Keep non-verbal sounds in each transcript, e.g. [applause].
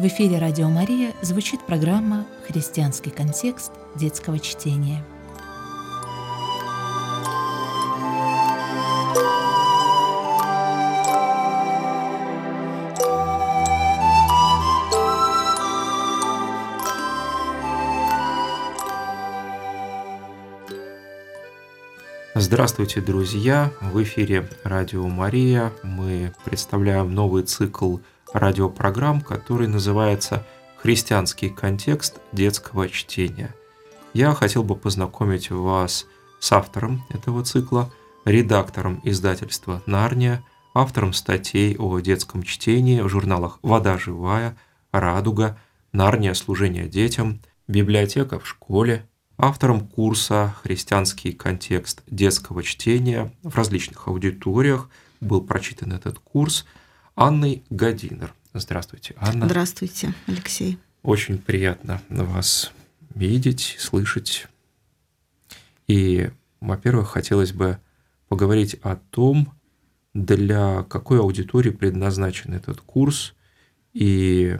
В эфире «Радио Мария» звучит программа «Христианский контекст детского чтения». Здравствуйте, друзья! В эфире «Радио Мария». Мы представляем новый цикл радиопрограмм, который называется «Христианский контекст детского чтения». Я хотел бы познакомить вас с автором этого цикла, редактором издательства «Нарния», автором статей о детском чтении в журналах «Вода живая», «Радуга», «Нарния. Служение детям», «Библиотека в школе», автором курса «Христианский контекст детского чтения» в различных аудиториях. Был прочитан этот курс – Анной Гадинер. Здравствуйте, Анна. Здравствуйте, Алексей. Очень приятно вас видеть, слышать. И, во-первых, хотелось бы поговорить о том, для какой аудитории предназначен этот курс и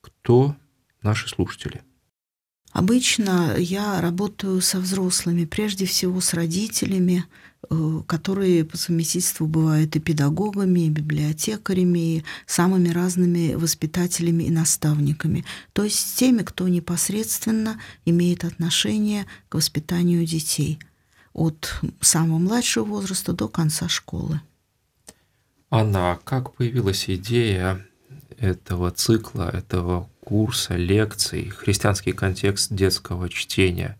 кто наши слушатели. Обычно я работаю со взрослыми, прежде всего с родителями, которые по совместительству бывают и педагогами, и библиотекарями, и самыми разными воспитателями и наставниками. То есть теми, кто непосредственно имеет отношение к воспитанию детей от самого младшего возраста до конца школы. Анна, а как появилась идея этого цикла, этого курса, лекций, христианский контекст детского чтения.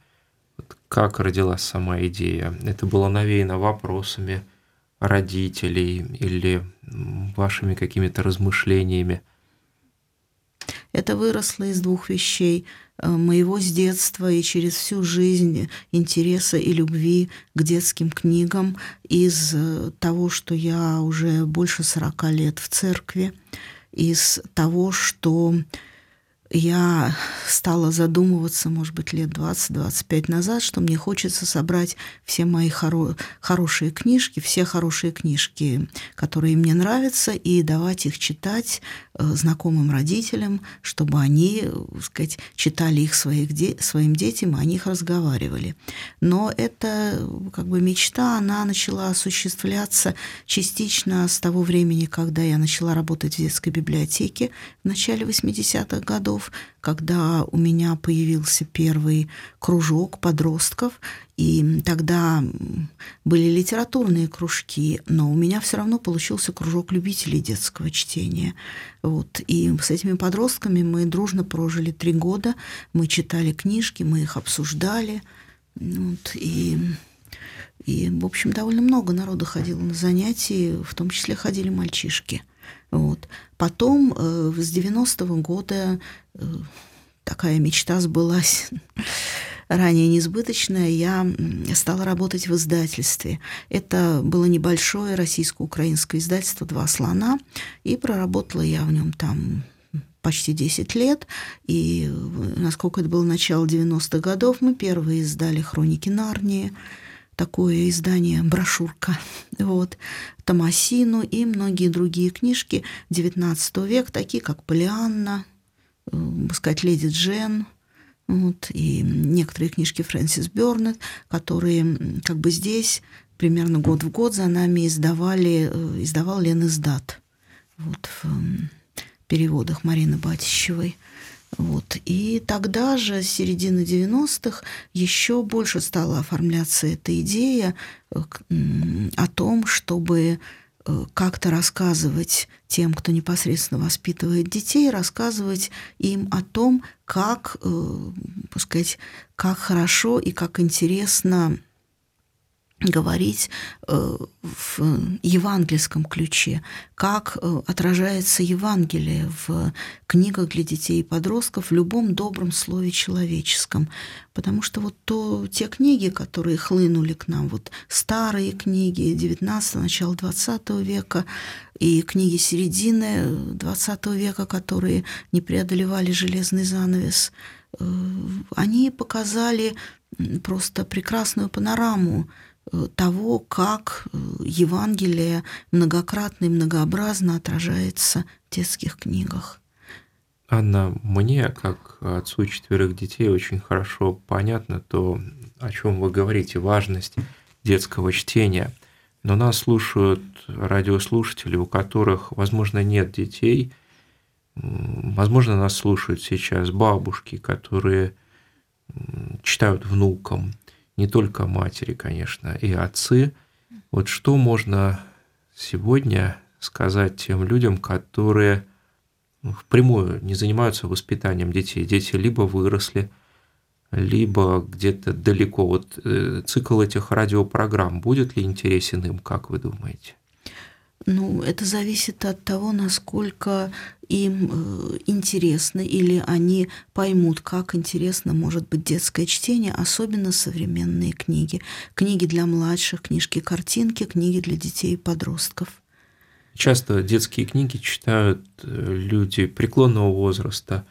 Как родилась сама идея? Это было навеяно вопросами родителей или вашими какими-то размышлениями? Это выросло из двух вещей э, моего с детства и через всю жизнь интереса и любви к детским книгам, из э, того, что я уже больше 40 лет в церкви, из того, что я стала задумываться, может быть, лет 20-25 назад, что мне хочется собрать все мои хоро хорошие книжки, все хорошие книжки, которые мне нравятся, и давать их читать э, знакомым родителям, чтобы они, так сказать, читали их своих де своим детям, и о них разговаривали. Но эта как бы мечта, она начала осуществляться частично с того времени, когда я начала работать в детской библиотеке в начале 80-х годов, годов, когда у меня появился первый кружок подростков, и тогда были литературные кружки, но у меня все равно получился кружок любителей детского чтения. Вот. И с этими подростками мы дружно прожили три года, мы читали книжки, мы их обсуждали. Вот. И и, в общем, довольно много народу ходило на занятия, в том числе ходили мальчишки. Вот. Потом э, с 90-го года э, такая мечта сбылась [laughs] ранее несбыточная, я стала работать в издательстве. Это было небольшое российско-украинское издательство «Два слона», и проработала я в нем там почти 10 лет, и э, насколько это было начало 90-х годов, мы первые издали «Хроники Нарнии», такое издание, брошюрка, вот, Томасину и многие другие книжки XIX века, такие как «Полианна», э, сказать, «Леди Джен», вот, и некоторые книжки Фрэнсис Бёрнет, которые как бы здесь примерно год в год за нами издавали, э, издавал Лен Издат. Вот, в переводах Марины Батищевой. Вот. И тогда же, с середины 90-х, еще больше стала оформляться эта идея э, о том, чтобы э, как-то рассказывать тем, кто непосредственно воспитывает детей, рассказывать им о том, как, э, сказать, как хорошо и как интересно говорить э, в евангельском ключе, как э, отражается Евангелие в книгах для детей и подростков в любом добром слове человеческом. Потому что вот то, те книги, которые хлынули к нам, вот старые книги 19 начала 20 века и книги середины 20 века, которые не преодолевали железный занавес, э, они показали просто прекрасную панораму того, как э, Евангелие многократно и многообразно отражается в детских книгах. Анна, мне, как отцу четверых детей, очень хорошо понятно то, о чем вы говорите, важность детского чтения. Но нас слушают радиослушатели, у которых, возможно, нет детей. Возможно, нас слушают сейчас бабушки, которые читают внукам, не только матери, конечно, и отцы. Вот что можно сегодня сказать тем людям, которые впрямую не занимаются воспитанием детей. Дети либо выросли, либо где-то далеко. Вот э, цикл этих радиопрограмм будет ли интересен им, как вы думаете? Ну, это зависит от того, насколько им э, интересно или они поймут, как интересно может быть детское чтение, особенно современные книги. Книги для младших, книжки-картинки, книги для детей и подростков. Часто детские книги читают э, люди преклонного возраста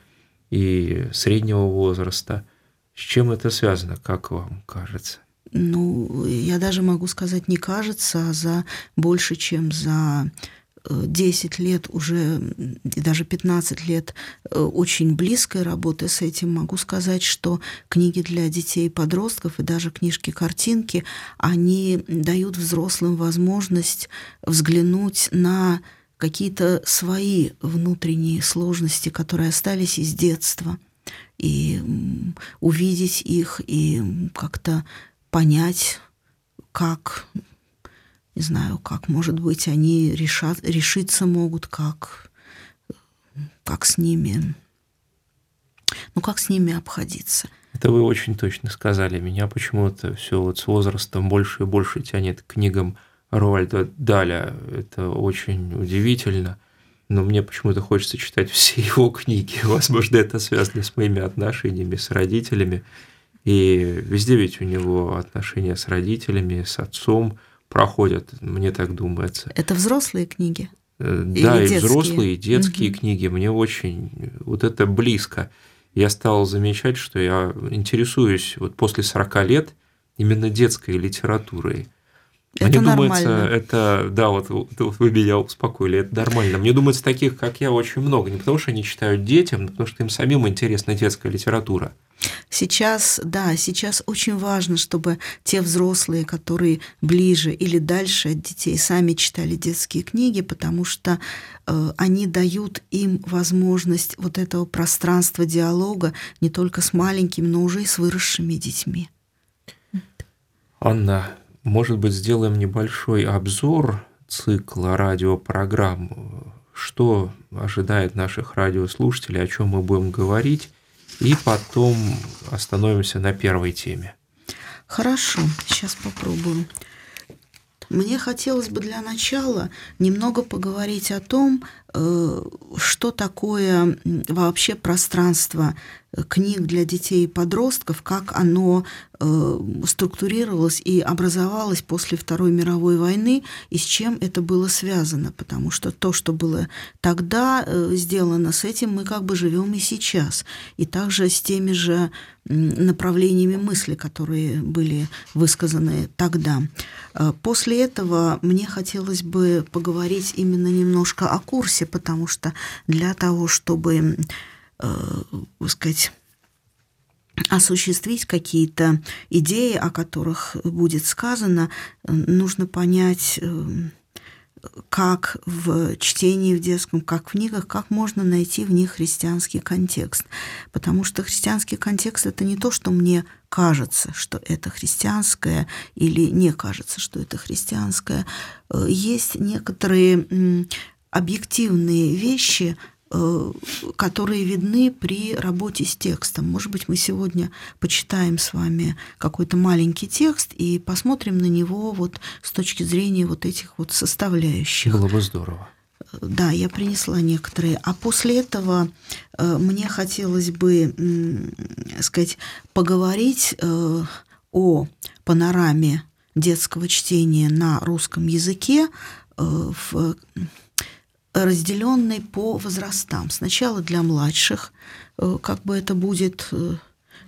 и среднего возраста. С чем это связано, как вам кажется? Ну, я даже могу сказать, не кажется, а за больше, чем за 10 э, лет уже, даже 15 лет э, очень близкой работы с этим, могу сказать, что книги для детей и подростков и даже книжки-картинки, они дают взрослым возможность взглянуть на какие-то свои внутренние сложности, которые остались из детства, и увидеть их, и как-то понять, как не знаю, как, может быть, они решат, решиться могут, как, как с ними, ну, как с ними обходиться. Это вы очень точно сказали. Меня почему-то все вот с возрастом больше и больше тянет к книгам Руальда Даля. Это очень удивительно. Но мне почему-то хочется читать [laughs] все его книги. Возможно, это связано с моими отношениями с родителями. И везде ведь у него отношения с родителями, с отцом – проходят, мне так думается. Это взрослые книги? Э, да, Или и детские? взрослые, и детские угу. книги. Мне очень вот это близко. Я стал замечать, что я интересуюсь вот после 40 лет именно детской литературой. Это Мне нормально. думается, это, да, вот, вот вы меня успокоили, это нормально. Мне думается, таких, как я, очень много. Не потому, что они читают детям, но потому, что им самим интересна детская литература. Сейчас, да, сейчас очень важно, чтобы те взрослые, которые ближе или дальше от детей, сами читали детские книги, потому что э, они дают им возможность вот этого пространства диалога не только с маленькими, но уже и с выросшими детьми. Анна, может быть, сделаем небольшой обзор цикла радиопрограмм, что ожидает наших радиослушателей, о чем мы будем говорить, и потом остановимся на первой теме. Хорошо, сейчас попробуем. Мне хотелось бы для начала немного поговорить о том, э, что такое вообще пространство книг для детей и подростков, как оно э, структурировалось и образовалось после Второй мировой войны и с чем это было связано, потому что то, что было тогда э, сделано, с этим мы как бы живем и сейчас, и также с теми же направлениями мысли, которые были высказаны тогда. Э, после этого мне хотелось бы поговорить именно немножко о курсе, потому что для того, чтобы э, сказать, осуществить какие-то идеи, о которых будет сказано, нужно понять, э, как в чтении в детском, как в книгах, как можно найти в них христианский контекст. Потому что христианский контекст это не то, что мне кажется, что это христианское, или не кажется, что это христианское. Э, есть некоторые объективные вещи, которые видны при работе с текстом. Может быть, мы сегодня почитаем с вами какой-то маленький текст и посмотрим на него вот с точки зрения вот этих вот составляющих. Было бы здорово. Да, я принесла некоторые. А после этого э, мне хотелось бы, сказать, поговорить э, о панораме детского чтения на русском языке в разделенный по возрастам. Сначала для младших, э, как бы это будет э,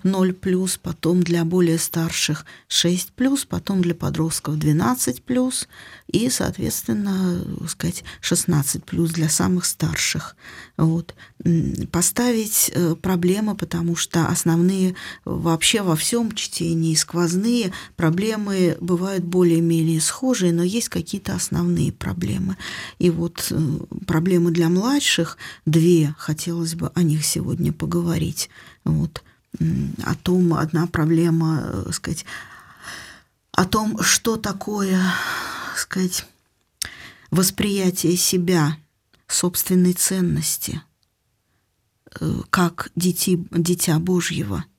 0 плюс, потом для более старших 6 плюс, потом для подростков 12 плюс и, соответственно, сказать, 16 плюс для самых старших. Вот. Поставить э, проблемы, потому что основные вообще во всем чтении сквозные проблемы бывают более-менее схожие, но есть какие-то основные проблемы. И вот э, проблемы для младших, две, хотелось бы о них сегодня поговорить. Вот. О том, одна проблема, э, сказать, о том, что такое, сказать, восприятие себя, собственной ценности, э, как дети, дитя Божьего –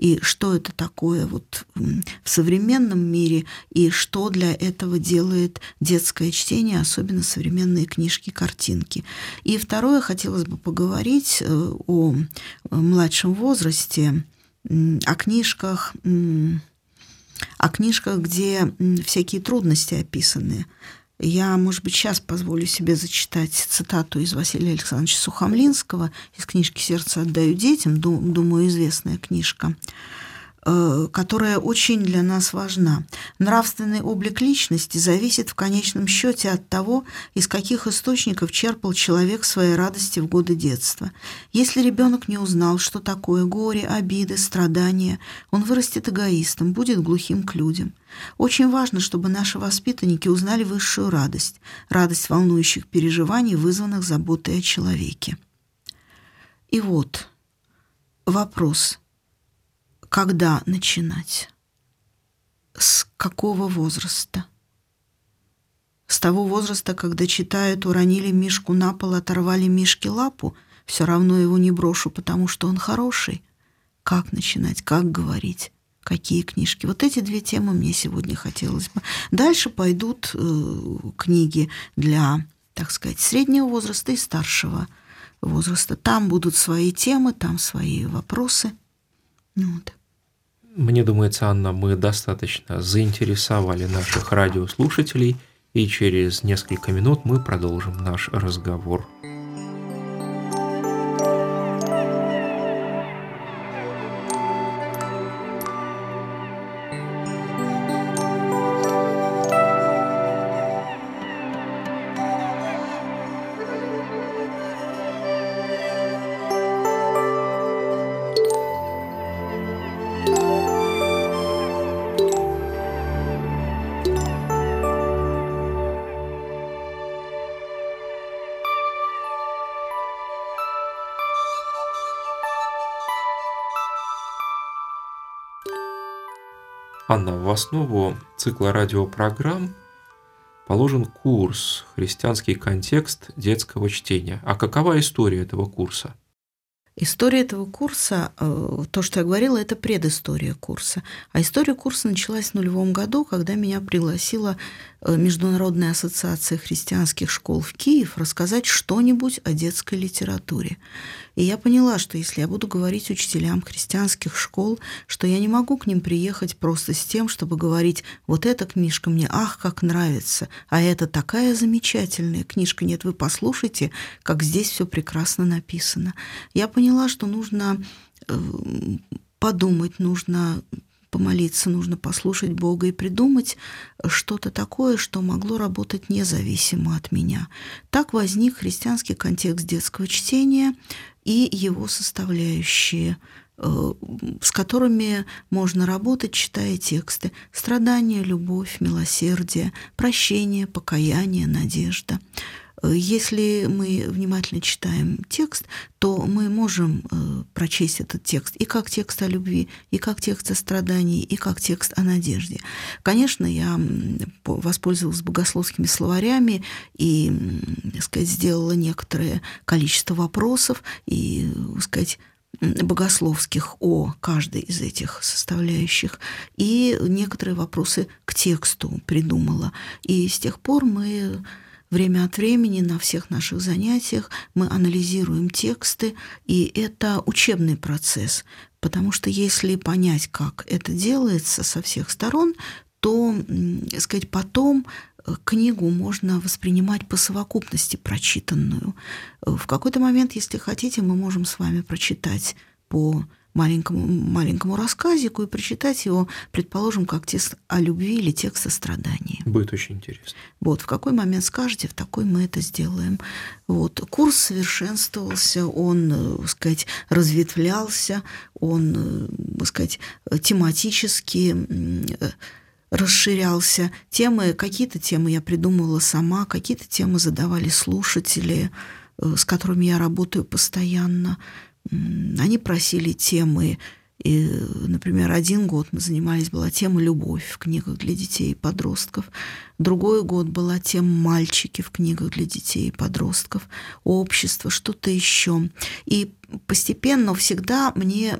и что это такое вот в современном мире, и что для этого делает детское чтение, особенно современные книжки, картинки. И второе, хотелось бы поговорить э, о младшем возрасте, о книжках, о книжках, где всякие трудности описаны. Я, может быть, сейчас позволю себе зачитать цитату из Василия Александровича Сухомлинского из книжки «Сердце отдаю детям», думаю, известная книжка. Э, которая очень для нас важна. Нравственный облик личности зависит в конечном счете от того, из каких источников черпал человек своей радости в годы детства. Если ребенок не узнал, что такое горе, обиды, страдания, он вырастет эгоистом, будет глухим к людям. Очень важно, чтобы наши воспитанники узнали высшую радость, радость волнующих переживаний, вызванных заботой о человеке. И вот вопрос – когда начинать? С какого возраста? С того возраста, когда читают, уронили Мишку на пол, оторвали Мишке лапу, все равно его не брошу, потому что он хороший. Как начинать, как говорить? какие книжки. Вот эти две темы мне сегодня хотелось бы. Дальше пойдут э, книги для, так сказать, среднего возраста и старшего возраста. Там будут свои темы, там свои вопросы. Вот. Мне думается, Анна, мы достаточно заинтересовали наших радиослушателей, и через несколько минут мы продолжим наш разговор. Анна, в основу цикла радиопрограмм положен курс «Христианский контекст детского чтения». А какова история этого курса? История этого курса, э, то, что я говорила, это предыстория курса. А история курса началась в нулевом году, когда меня пригласила э, Международная ассоциация христианских школ в Киев рассказать что-нибудь о детской литературе. И я поняла, что если я буду говорить учителям христианских школ, что я не могу к ним приехать просто с тем, чтобы говорить, вот эта книжка мне, ах, как нравится, а это такая замечательная книжка, нет, вы послушайте, как здесь все прекрасно написано. Я поняла, что нужно э, подумать, нужно помолиться, нужно послушать Бога и придумать что-то такое, что могло работать независимо от меня. Так возник христианский контекст детского чтения и его составляющие э, с которыми можно работать, читая тексты. Страдания, любовь, милосердие, прощение, покаяние, надежда. Если мы внимательно читаем текст, то мы можем э, прочесть этот текст и как текст о любви, и как текст о страдании, и как текст о надежде. Конечно, я воспользовалась богословскими словарями и, так сказать, сделала некоторое количество вопросов и, так сказать, богословских о каждой из этих составляющих и некоторые вопросы к тексту придумала. И с тех пор мы Время от времени на всех наших занятиях мы анализируем тексты, и это учебный процесс, потому что если понять, как это делается со всех сторон, то, сказать, потом э, книгу можно воспринимать по совокупности прочитанную. В какой-то момент, если хотите, мы можем с вами прочитать по маленькому, маленькому рассказику и прочитать его, предположим, как текст о любви или текст о страдании. Будет очень интересно. Вот, в какой момент скажете, в такой мы это сделаем. Вот, курс совершенствовался, он, э, так сказать, разветвлялся, он, э, так сказать, тематически э, расширялся. Темы, какие-то темы я придумывала сама, какие-то темы задавали слушатели, с которыми я работаю постоянно. Они просили темы, и, например, один год мы занимались, была тема «Любовь» в книгах для детей и подростков. Другой год была тема «Мальчики» в книгах для детей и подростков, общество, что-то еще. И постепенно всегда мне,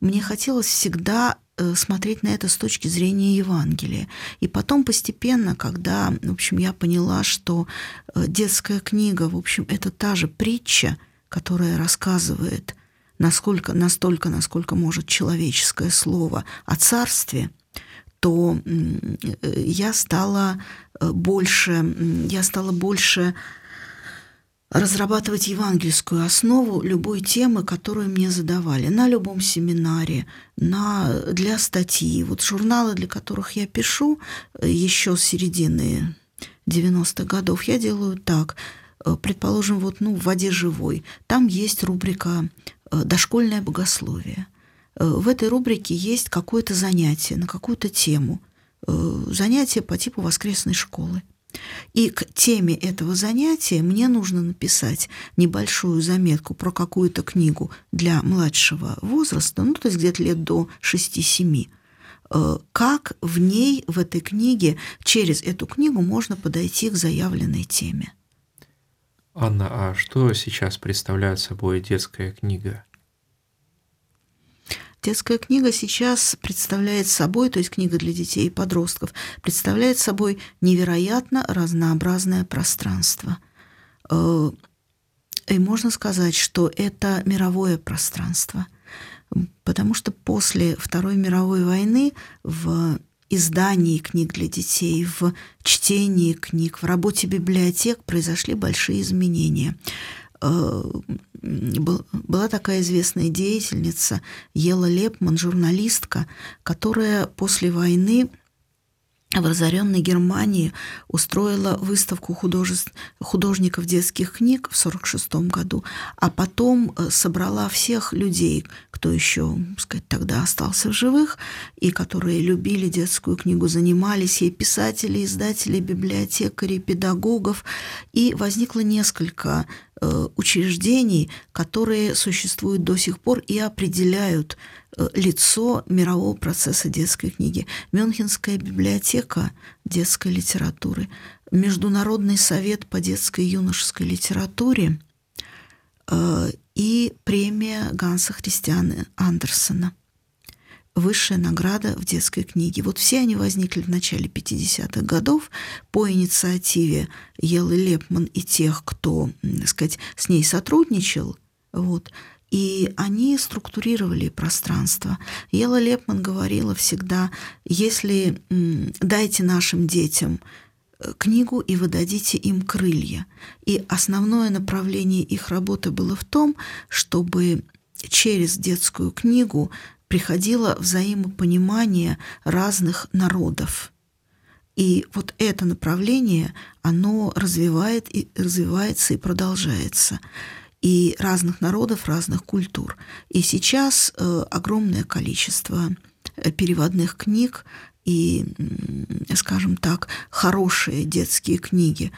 мне хотелось всегда э, смотреть на это с точки зрения Евангелия. И потом постепенно, когда, в общем, я поняла, что э, детская книга, в общем, это та же притча, которая рассказывает насколько, настолько, насколько может человеческое слово о царстве, то я стала э, больше, я стала больше разрабатывать евангельскую основу любой темы, которую мне задавали, на любом семинаре, на, для статьи. Вот журналы, для которых я пишу э, еще с середины 90-х годов, я делаю так – предположим, вот, ну, в «Воде живой», там есть рубрика э, «Дошкольное богословие». Э, в этой рубрике есть какое-то занятие на какую-то тему, занятие по типу воскресной школы. И к теме этого занятия мне нужно написать небольшую заметку про какую-то книгу для младшего возраста, ну, то есть где-то лет до 6-7, как в ней, в этой книге, через эту книгу можно подойти к заявленной теме. Анна, а что сейчас представляет собой детская книга? Детская книга сейчас представляет собой, то есть книга для детей и подростков, представляет собой невероятно разнообразное пространство. Э, и можно сказать, что это мировое пространство, потому что после Второй мировой войны в издании книг для детей, в чтении книг, в работе библиотек произошли большие изменения. Э, была такая известная деятельница Ела Лепман, журналистка, которая после войны в разоренной Германии устроила выставку художеств, художников детских книг в 1946 году, а потом э, собрала всех людей, кто еще, сказать, тогда остался в живых, и которые любили детскую книгу, занимались ей писатели, издатели, библиотекари, педагогов, и возникло несколько учреждений, которые существуют до сих пор и определяют Э, лицо мирового процесса детской книги. Мюнхенская библиотека детской литературы, Международный совет по детской и юношеской литературе э, и премия Ганса Христиана Андерсона. Высшая награда в детской книге. Вот все они возникли в начале 50-х годов по инициативе Елы Лепман и тех, кто, так сказать, с ней сотрудничал. Вот. И они структурировали пространство. Ела Лепман говорила всегда, если дайте нашим детям э, книгу, и вы дадите им крылья. И основное направление их работы было в том, чтобы через детскую книгу приходило взаимопонимание разных народов. И вот это направление, оно развивает и развивается и продолжается и разных народов, разных культур. И сейчас э, огромное количество э, переводных книг и, скажем так, хорошие детские книги,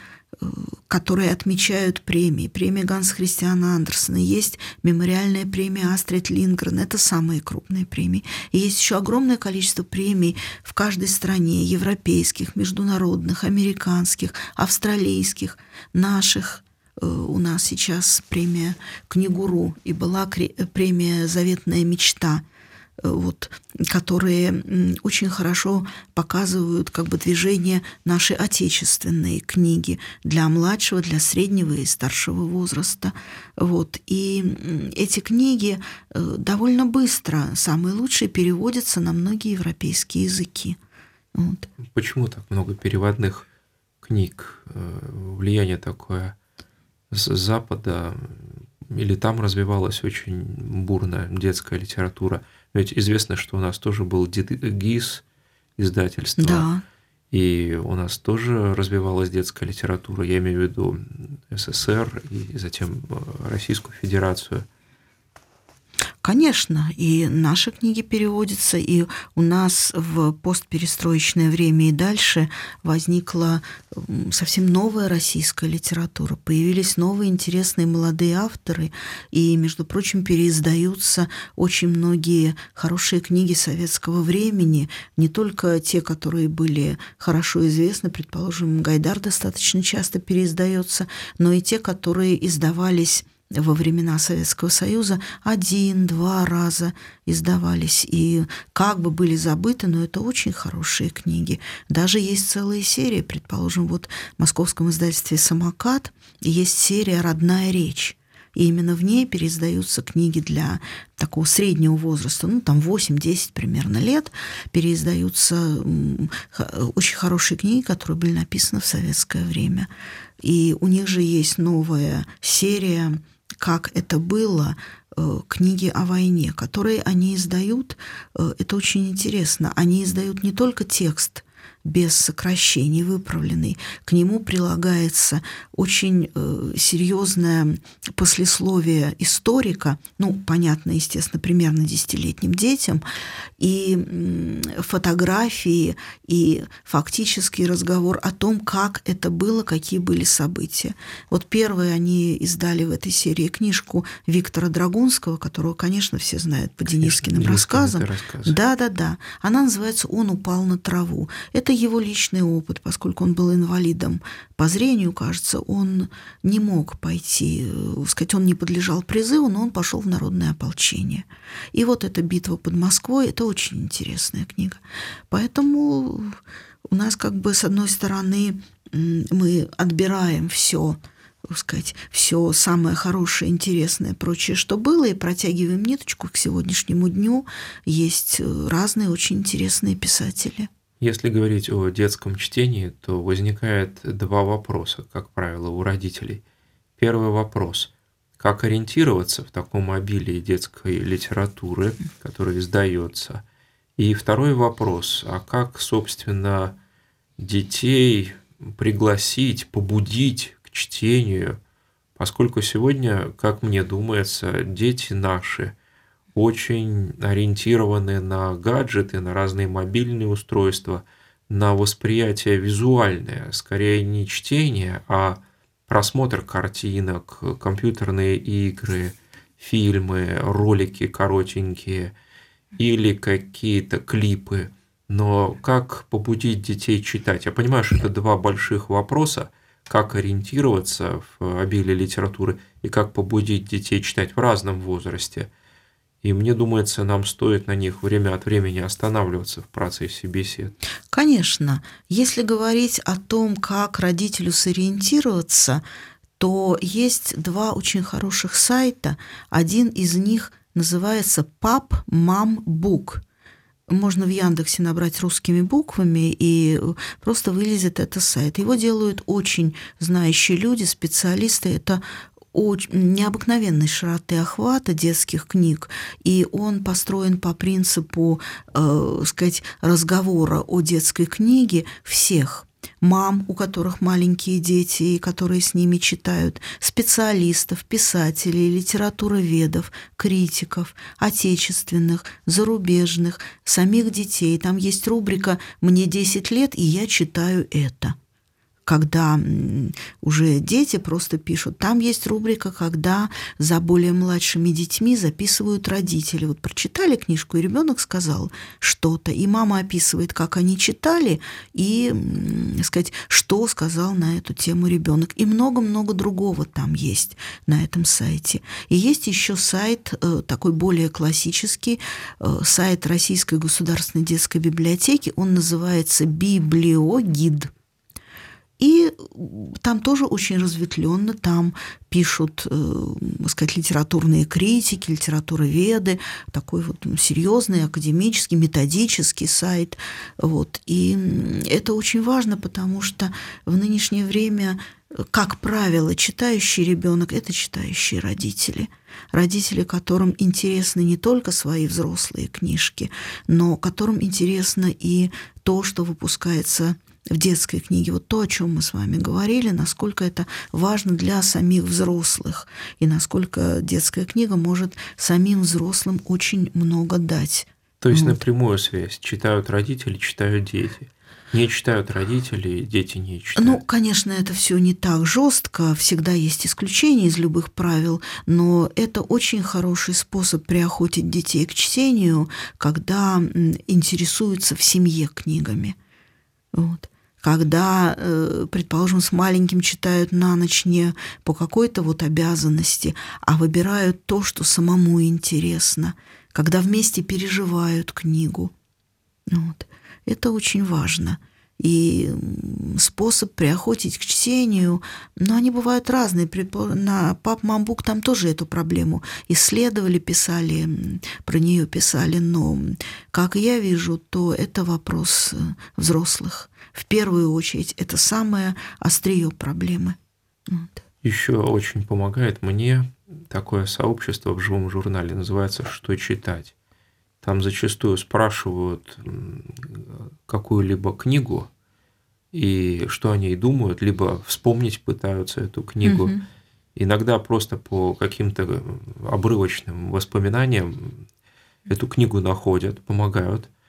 которые отмечают премии. Премия Ганса Христиана Андерсона, есть мемориальная премия Астрид Лингрен, это самые крупные премии. И есть еще огромное количество премий в каждой стране, европейских, международных, американских, австралийских, наших – Э, у нас сейчас премия «Книгуру» и была премия «Заветная мечта», э, вот, которые очень хорошо показывают как бы движение нашей отечественной книги для младшего, для среднего и старшего возраста. Вот. И эти книги э, довольно быстро, самые лучшие, переводятся на многие европейские языки. Вот. Почему так много переводных книг? Влияние такое с Запада или там развивалась очень бурная детская литература? Ведь известно, что у нас тоже был ГИС, издательство. Да. И у нас тоже развивалась детская литература, я имею в виду СССР и затем э, Российскую Федерацию – Конечно, и наши книги переводятся, и у нас в постперестроечное время и дальше возникла совсем новая российская литература. Появились новые интересные молодые авторы, и, между прочим, переиздаются очень многие хорошие книги советского времени, не только те, которые были хорошо известны, предположим, Гайдар достаточно часто переиздается, но и те, которые издавались во времена Советского Союза один-два раза издавались и как бы были забыты, но это очень хорошие книги. Даже есть целые серии, предположим, вот в московском издательстве «Самокат» есть серия «Родная речь». И именно в ней переиздаются книги для такого среднего возраста, ну, там 8-10 примерно лет, переиздаются очень хорошие книги, которые были написаны в советское время. И у них же есть новая серия как это было, э, книги о войне, которые они издают. Э, это очень интересно. Они издают не только текст без сокращений, выправленный. К нему прилагается очень э, серьезное послесловие историка, ну, понятно, естественно, примерно десятилетним детям, и фотографии, и фактический разговор о том, как это было, какие были события. Вот первые они издали в этой серии книжку Виктора Драгунского, которого, конечно, все знают по Денискиным рассказам. Да, да, да. Она называется «Он упал на траву». Это его личный опыт, поскольку он был инвалидом по зрению, кажется, он не мог пойти, э, сказать, он не подлежал призыву, но он пошел в народное ополчение. И вот эта битва под Москвой, это очень интересная книга. Поэтому у нас как бы с одной стороны мы отбираем все сказать, все самое хорошее, интересное, прочее, что было, и протягиваем ниточку к сегодняшнему дню. Есть э, разные очень интересные писатели. Если говорить о детском чтении, то возникает два вопроса, как правило, у родителей. Первый вопрос – как ориентироваться в таком обилии детской литературы, которая издается? И второй вопрос – а как, собственно, детей пригласить, побудить к чтению, поскольку сегодня, как мне думается, дети наши – очень ориентированы на гаджеты, на разные мобильные устройства, на восприятие визуальное, скорее не чтение, а просмотр картинок, компьютерные игры, фильмы, ролики коротенькие или какие-то клипы. Но как побудить детей читать? Я понимаю, что это два больших вопроса, как ориентироваться в обилии литературы и как побудить детей читать в разном возрасте – и мне думается, нам стоит на них время от времени останавливаться в процессе бесед. Конечно. Если говорить о том, как родителю сориентироваться, то есть два очень хороших сайта. Один из них называется Pap Mom Book. Можно в Яндексе набрать русскими буквами, и просто вылезет этот сайт. Его делают очень знающие люди, специалисты. Это очень необыкновенной широты охвата детских книг, и он построен по принципу, э, сказать, разговора о детской книге всех мам, у которых маленькие дети и которые с ними читают, специалистов, писателей, литературоведов, критиков, отечественных, зарубежных, самих детей. Там есть рубрика «Мне 10 лет, и я читаю это» когда уже дети просто пишут. Там есть рубрика, когда за более младшими детьми записывают родители. Вот прочитали книжку, и ребенок сказал что-то, и мама описывает, как они читали, и, сказать, что сказал на эту тему ребенок. И много-много другого там есть на этом сайте. И есть еще сайт э, такой более классический, э, сайт Российской государственной детской библиотеки, он называется «Библиогид». И там тоже очень разветвленно, там пишут, э, сказать, литературные критики, литературоведы, такой вот серьезный академический, методический сайт. Вот. И это очень важно, потому что в нынешнее время как правило, читающий ребенок – это читающие родители. Родители, которым интересны не только свои взрослые книжки, но которым интересно и то, что выпускается в детской книге. Вот то, о чем мы с вами говорили, насколько это важно для самих взрослых, и насколько детская книга может самим взрослым очень много дать. То есть вот. напрямую связь. Читают родители, читают дети. Не читают родители, дети не читают. Ну, конечно, это все не так жестко, всегда есть исключения из любых правил, но это очень хороший способ приохотить детей к чтению, когда интересуются в семье книгами. Вот когда, э, предположим, с маленьким читают на ночь не по какой-то вот обязанности, а выбирают то, что самому интересно, когда вместе переживают книгу. Вот. Это очень важно. И способ приохотить к чтению, но они бывают разные. На Пап Мамбук там тоже эту проблему исследовали, писали, про нее писали, но, как я вижу, то это вопрос э, взрослых в первую очередь это самое острие проблемы. Вот. Еще очень помогает мне такое сообщество в живом журнале, называется «Что читать?». Там зачастую спрашивают какую-либо книгу, и что о ней думают, либо вспомнить пытаются эту книгу. Угу. Иногда просто по каким-то обрывочным воспоминаниям эту книгу находят, помогают –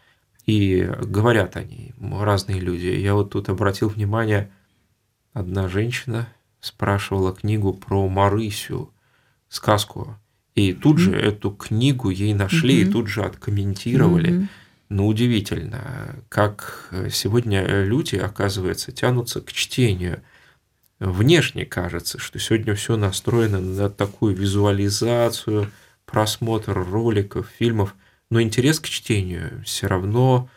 и говорят они, разные люди. Я вот тут обратил внимание, одна женщина спрашивала книгу про Марысю, сказку. И тут mm-hmm. же эту книгу ей нашли mm-hmm. и тут же откомментировали. Mm-hmm. Ну, удивительно, как сегодня люди, оказывается, тянутся к чтению. Внешне кажется, что сегодня все настроено на такую визуализацию, просмотр роликов, фильмов – но интерес к чтению все равно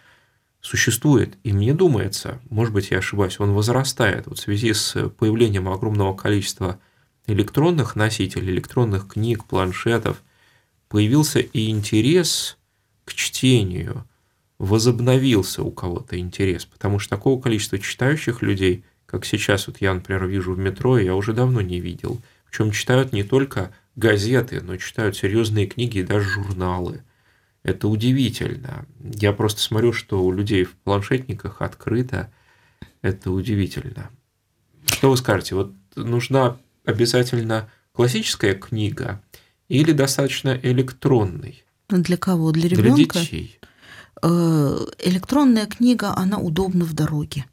существует. И мне думается, может быть, я ошибаюсь, он возрастает вот в связи с появлением огромного количества электронных носителей, электронных книг, планшетов, появился и интерес к чтению, возобновился у кого-то интерес, потому что такого количества читающих людей, как сейчас вот я, например, вижу в метро, я уже давно не видел. Причем читают не только газеты, но читают серьезные книги и даже журналы – это удивительно. Я просто смотрю, что у людей в планшетниках открыто. Это удивительно. Что вы скажете? Вот нужна обязательно классическая книга или достаточно электронной? Для кого? Для ребенка? Для детей. Э, электронная книга, она удобна в дороге.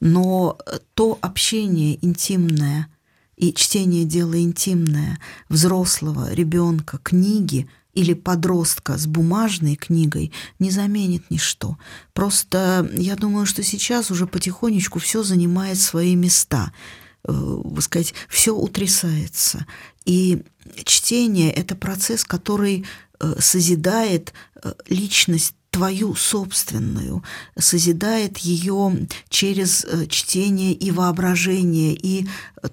Но то общение интимное и чтение дела интимное взрослого ребенка книги – или подростка с бумажной книгой не заменит ничто. Просто я думаю, что сейчас уже потихонечку все занимает свои места. Э, сказать, все утрясается. И чтение – это процесс, который э, созидает э, личность твою собственную, созидает ее через чтение и воображение, и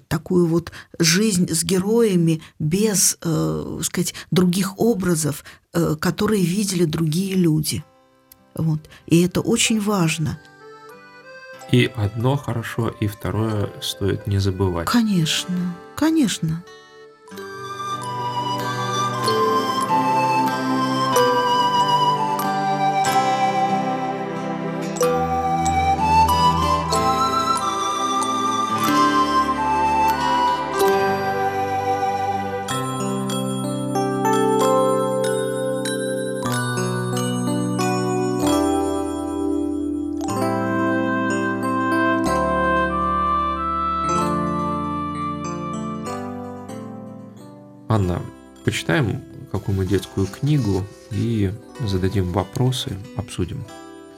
такую вот жизнь с героями без, э, сказать, других образов, которые видели другие люди. Вот. И это очень важно. И одно хорошо, и второе стоит не забывать. Конечно, конечно. Почитаем какую-нибудь детскую книгу и зададим вопросы, обсудим.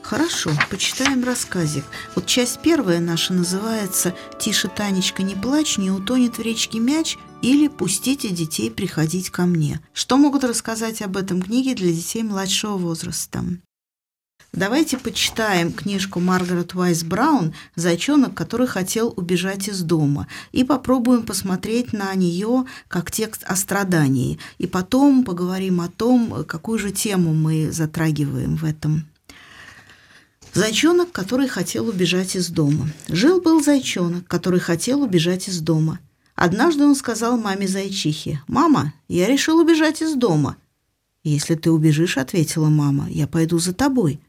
Хорошо, почитаем рассказик. Вот часть первая наша называется «Тише, Танечка, не плачь, не утонет в речке мяч» или «Пустите детей приходить ко мне». Что могут рассказать об этом книге для детей младшего возраста? Давайте почитаем книжку Маргарет Уайс Браун «Зайчонок, который хотел убежать из дома» и попробуем посмотреть на нее как текст о страдании. И потом поговорим о том, какую же тему мы затрагиваем в этом. Зайчонок, который хотел убежать из дома. Жил-был зайчонок, который хотел убежать из дома. Однажды он сказал маме зайчихе, «Мама, я решил убежать из дома». «Если ты убежишь, — ответила мама, — я пойду за тобой,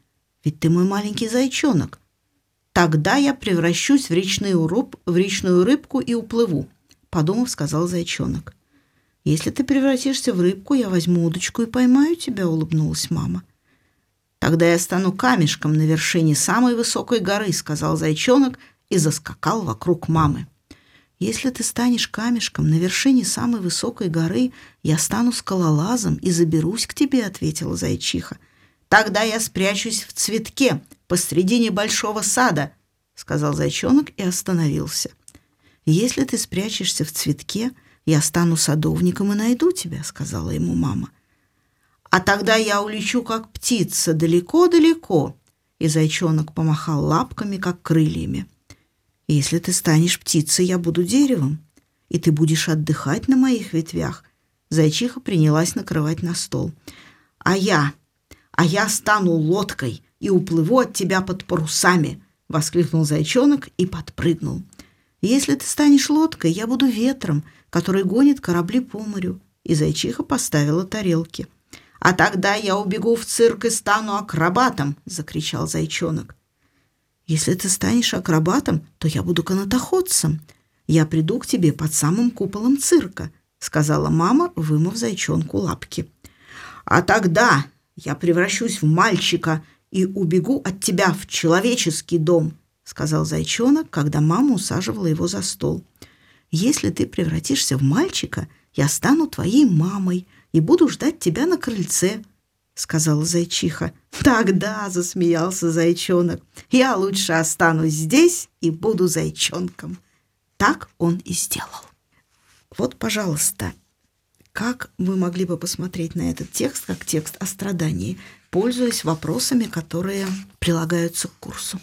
ведь ты мой маленький зайчонок. Тогда я превращусь в речную, рыб, в речную рыбку и уплыву», — подумав, сказал зайчонок. «Если ты превратишься в рыбку, я возьму удочку и поймаю тебя», — улыбнулась мама. — «Тогда я стану камешком на вершине самой высокой горы», — сказал зайчонок и заскакал вокруг мамы. «Если ты станешь камешком на вершине самой высокой горы, я стану скалолазом и заберусь к тебе», — ответила зайчиха. «Тогда я спрячусь в цветке посредине большого сада», — сказал зайчонок и остановился. «Если ты спрячешься в цветке, я стану садовником и найду тебя», — сказала ему мама. — а тогда я улечу, как птица, далеко-далеко. И зайчонок помахал лапками, как крыльями. Если ты станешь птицей, я буду деревом, и ты будешь отдыхать на моих ветвях. Зайчиха принялась накрывать на стол. А я, а я стану лодкой и уплыву от тебя под парусами, воскликнул зайчонок и подпрыгнул. Если ты станешь лодкой, я буду ветром, который гонит корабли по морю. И зайчиха поставила тарелки. «А тогда я убегу в цирк и стану акробатом!» — закричал зайчонок. «Если ты станешь акробатом, то я буду канатоходцем. Я приду к тебе под самым куполом цирка», — сказала мама, вымыв зайчонку лапки. «А тогда я превращусь в мальчика и убегу от тебя в человеческий дом», — сказал зайчонок, когда мама усаживала его за стол. «Если ты превратишься в мальчика, я стану твоей мамой, и буду ждать тебя на крыльце», — сказала зайчиха. «Тогда», — засмеялся зайчонок, — «я лучше останусь здесь и буду зайчонком». Так он и сделал. Вот, пожалуйста, как вы могли бы посмотреть на этот текст как текст о страдании, пользуясь вопросами, которые прилагаются к курсу?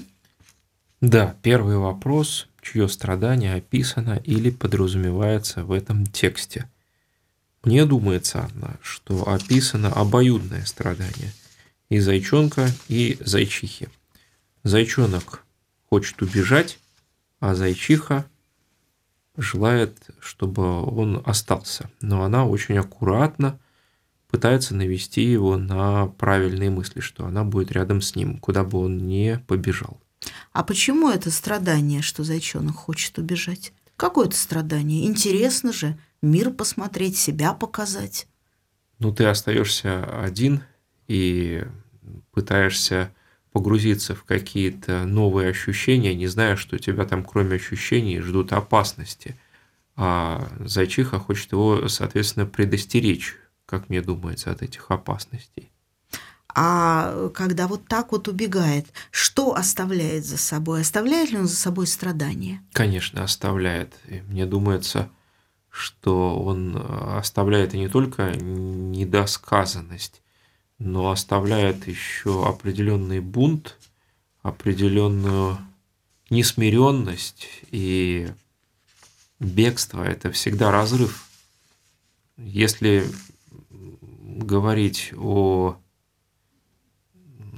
Да, первый вопрос, чье страдание описано или подразумевается в этом тексте – мне думается, Анна, что описано обоюдное страдание и зайчонка, и зайчихи. Зайчонок хочет убежать, а зайчиха желает, чтобы он остался. Но она очень аккуратно пытается навести его на правильные мысли, что она будет рядом с ним, куда бы он ни побежал. А почему это страдание, что зайчонок хочет убежать? Какое это страдание? Интересно же мир посмотреть, себя показать. Ну, ты остаешься один и пытаешься погрузиться в какие-то новые ощущения, не зная, что тебя там, кроме ощущений, ждут опасности. А зайчиха хочет его, соответственно, предостеречь, как мне думается, от этих опасностей. А когда вот так вот убегает, что оставляет за собой? Оставляет ли он за собой страдания? Конечно, оставляет. И мне думается, что он э, оставляет и не только недосказанность, но оставляет еще определенный бунт, определенную несмиренность и бегство – это всегда разрыв. Если говорить о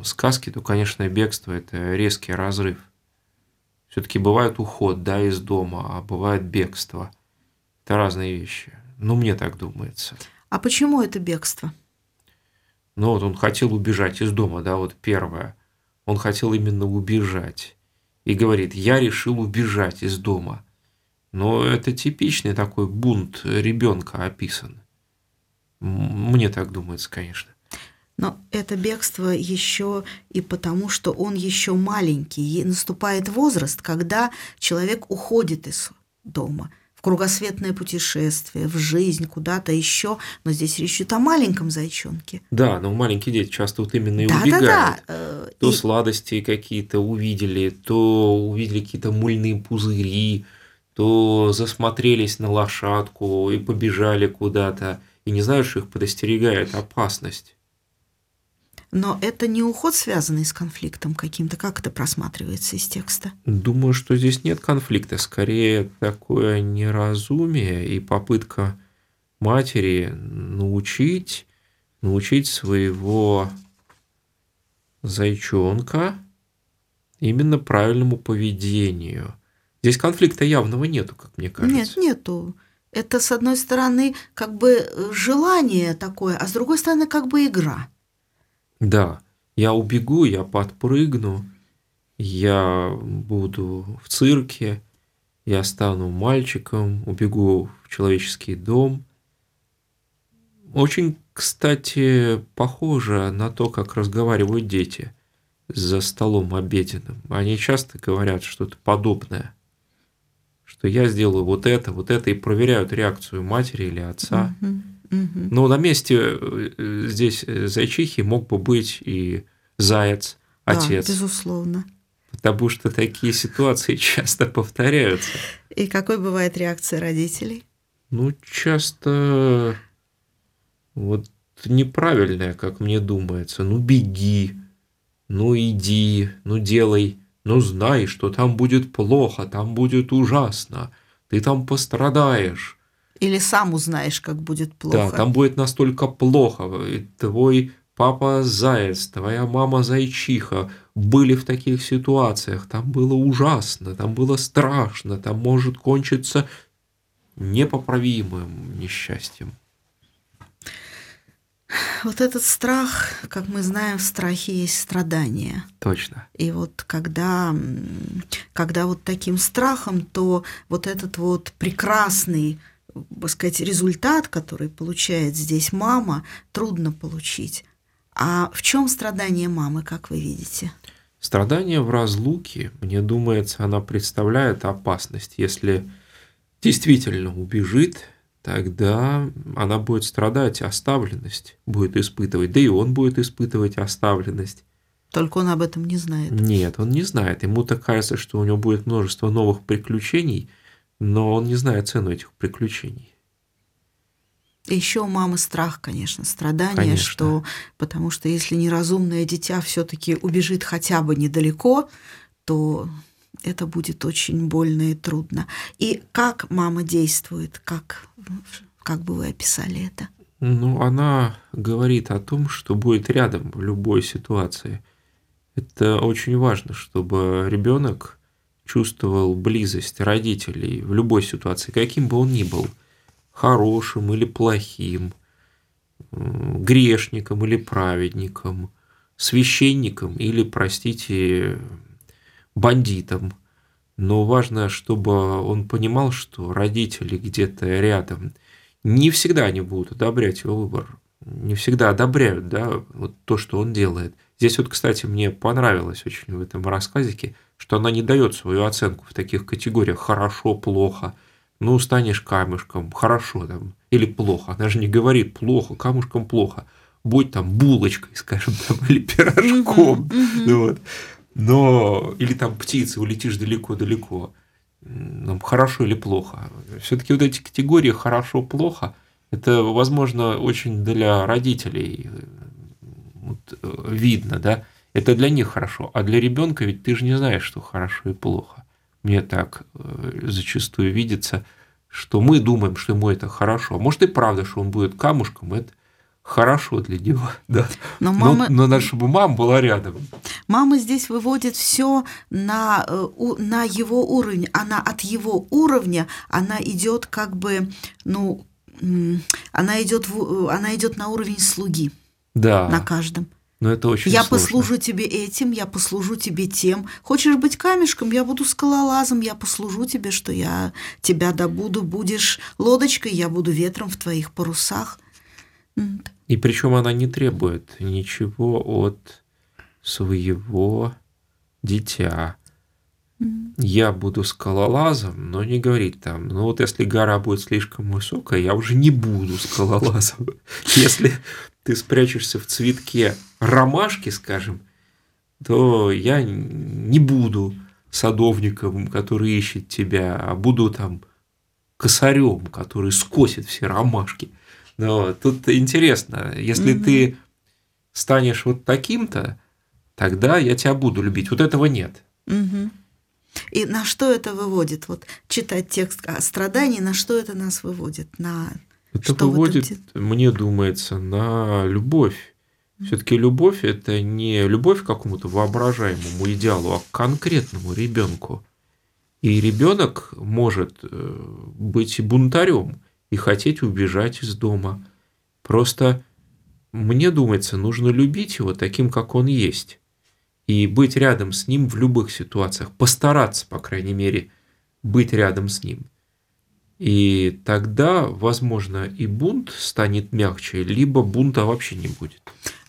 сказке, то, конечно, бегство – это резкий разрыв. Все-таки бывает уход да, из дома, а бывает бегство – это разные вещи. Ну, мне так думается. А почему это бегство? Ну, вот он хотел убежать из дома, да, вот первое. Он хотел именно убежать. И говорит, я решил убежать из дома. Но это типичный такой бунт ребенка описан. Мне так думается, конечно. Но это бегство еще и потому, что он еще маленький. И наступает возраст, когда человек уходит из дома – кругосветное путешествие, в жизнь, куда-то еще. Но здесь речь идет о маленьком зайчонке. Да, но маленькие дети часто вот именно и да, убегают. Да, да. То и... сладости какие-то увидели, то увидели какие-то мыльные пузыри, то засмотрелись на лошадку и побежали куда-то. И не что их подостерегает опасность. Но это не уход, связанный с конфликтом каким-то. Как это просматривается из текста? Думаю, что здесь нет конфликта. Скорее, такое неразумие и попытка матери научить, научить своего зайчонка именно правильному поведению. Здесь конфликта явного нету, как мне кажется. Нет, нету. Это, с одной стороны, как бы э, желание такое, а с другой стороны, как бы игра. Да, я убегу, я подпрыгну, я буду в цирке, я стану мальчиком, убегу в человеческий дом. Очень, кстати, похоже на то, как разговаривают дети за столом обеденным. Они часто говорят что-то подобное, что я сделаю вот это, вот это, и проверяют реакцию матери или отца. Но на месте э, здесь э, зайчихи мог бы быть и заяц, отец. Да, безусловно. Потому что такие ситуации [laughs] часто повторяются. И какой бывает реакция родителей? Ну, часто вот неправильная, как мне думается. Ну, беги, ну, иди, ну, делай, ну, знай, что там будет плохо, там будет ужасно, ты там пострадаешь. Или сам узнаешь, как будет плохо. Да, там будет настолько плохо. И твой папа заяц, твоя мама зайчиха были в таких ситуациях. Там было ужасно, там было страшно, там может кончиться непоправимым несчастьем. Вот этот страх, как мы знаем, в страхе есть страдание. Точно. И вот когда, когда вот таким страхом, то вот этот вот прекрасный, так сказать, результат, который получает здесь мама, трудно получить. А в чем страдание мамы, как вы видите? Страдание в разлуке, мне думается, она представляет опасность. Если действительно убежит, тогда она будет страдать, оставленность будет испытывать, да и он будет испытывать оставленность. Только он об этом не знает. Нет, он не знает. Ему-то кажется, что у него будет множество новых приключений, но он не знает цену этих приключений. И еще у мамы страх, конечно, страдание, Конечно. что потому что если неразумное дитя все-таки убежит хотя бы недалеко, то это будет очень больно и трудно. И как мама действует, как, как бы вы описали это? Ну, она говорит о том, что будет рядом в любой ситуации. Это очень важно, чтобы ребенок чувствовал близость родителей в любой ситуации, каким бы он ни был, хорошим или плохим, грешником или праведником, священником или, простите, бандитом. Но важно, чтобы он понимал, что родители где-то рядом. Не всегда они будут одобрять его выбор. Не всегда одобряют, да, вот то, что он делает. Здесь вот, кстати, мне понравилось очень в этом рассказике, что она не дает свою оценку в таких категориях хорошо, плохо. Ну, станешь камешком, хорошо там, или плохо. Она же не говорит плохо, камушком плохо. Будь там булочкой, скажем, там, или пирожком. Ну вот. Но, или там птицы, улетишь далеко-далеко. Нам хорошо или плохо. Все-таки вот эти категории хорошо-плохо, это, возможно, очень для родителей э, вот, э, видно, да. Это для них хорошо. А для ребенка ведь ты же не знаешь, что хорошо и плохо. Мне так э, зачастую видится, что мы думаем, что ему это хорошо. Может и правда, что он будет камушком, это хорошо для него, [laughs] да. Но мама- но, но надо, чтобы мама была рядом. Мама здесь выводит все на, э, на его уровень. Она от его уровня, она идет как бы, ну, она идет, в- она идет на уровень слуги Да, на каждом. Но это очень я сложно. послужу тебе этим, я послужу тебе тем. Хочешь быть камешком, я буду скалолазом, я послужу тебе, что я тебя добуду. Будешь лодочкой, я буду ветром в твоих парусах. И причем она не требует ничего от своего дитя. Я буду скалолазом, но не говорит там, ну вот если гора будет слишком высокая, я уже не буду скалолазом. [laughs] Если ты спрячешься в цветке ромашки, скажем, то я не буду садовником, который ищет тебя, а буду там косарем, который скосит все ромашки. Но тут интересно, если ты станешь вот таким-то, тогда я тебя буду любить. Вот этого нет. Мгм. И на что это выводит? Вот читать текст о страдании, на что это нас выводит? На Это что этом выводит, те- мне думается, на любовь Все-таки любовь это не любовь к какому-то воображаемому идеалу, а к конкретному ребенку. И ребенок может э, быть бунтарем и хотеть убежать из дома. Просто мне думается, нужно любить его таким, как он есть. И быть рядом с ним в любых ситуациях. Постараться, по крайней мере, быть рядом с ним. И тогда, возможно, и бунт станет мягче, либо бунта вообще не будет.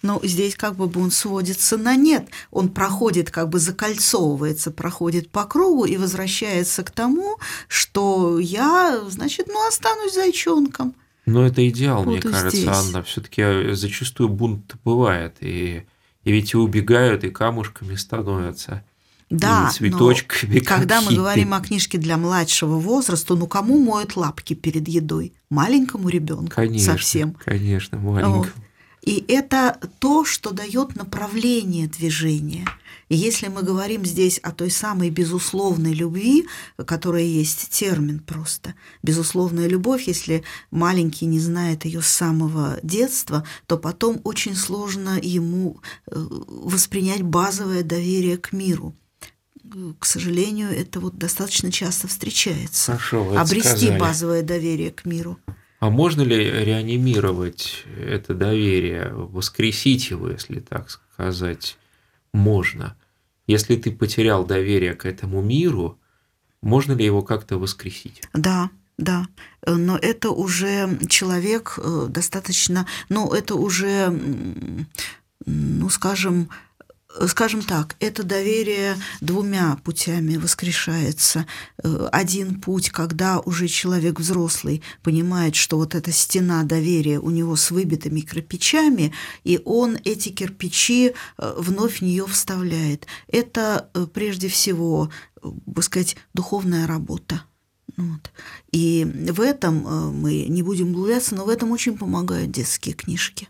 Но здесь как бы бунт сводится на нет. Он проходит, как бы закольцовывается, проходит по кругу и возвращается к тому, что я, значит, ну, останусь зайчонком. Но это идеал, Буду мне кажется, здесь. Анна. Все-таки зачастую бунт бывает. И, и ведь и убегают, и камушками становятся. Да, цветочками. Но [laughs] когда мы говорим о книжке для младшего возраста, ну кому моют лапки перед едой? Маленькому ребенку конечно, совсем. Конечно, маленькому. Вот. И это то, что дает направление движения. И если мы говорим здесь о той самой безусловной любви, которая есть термин просто, безусловная любовь, если маленький не знает ее с самого детства, то потом очень сложно ему э, воспринять базовое доверие к миру к сожалению, это вот достаточно часто встречается. Хорошо, Обрести сказали. базовое доверие к миру. А можно ли реанимировать это доверие, воскресить его, если так сказать, можно? Если ты потерял доверие к этому миру, можно ли его как-то воскресить? Да, да, но это уже человек э, достаточно, ну, это уже, ну, скажем, скажем так, это доверие двумя путями воскрешается. Э, один путь, когда уже человек взрослый понимает, что вот эта стена доверия у него с выбитыми кирпичами, и он эти кирпичи э, вновь в нее вставляет. Это э, прежде всего, бы сказать, духовная работа. Вот. И в этом мы не будем углубляться, но в этом очень помогают детские книжки